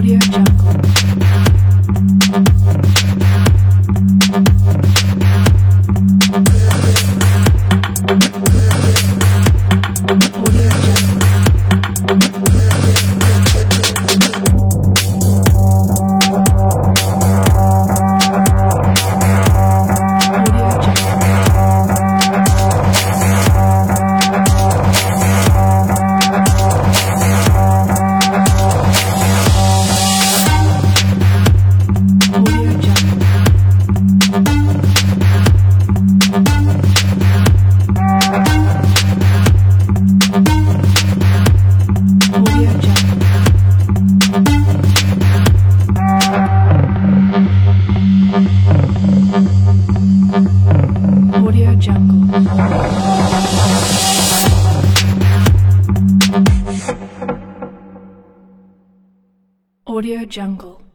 Audio Jungle. Audio Jungle.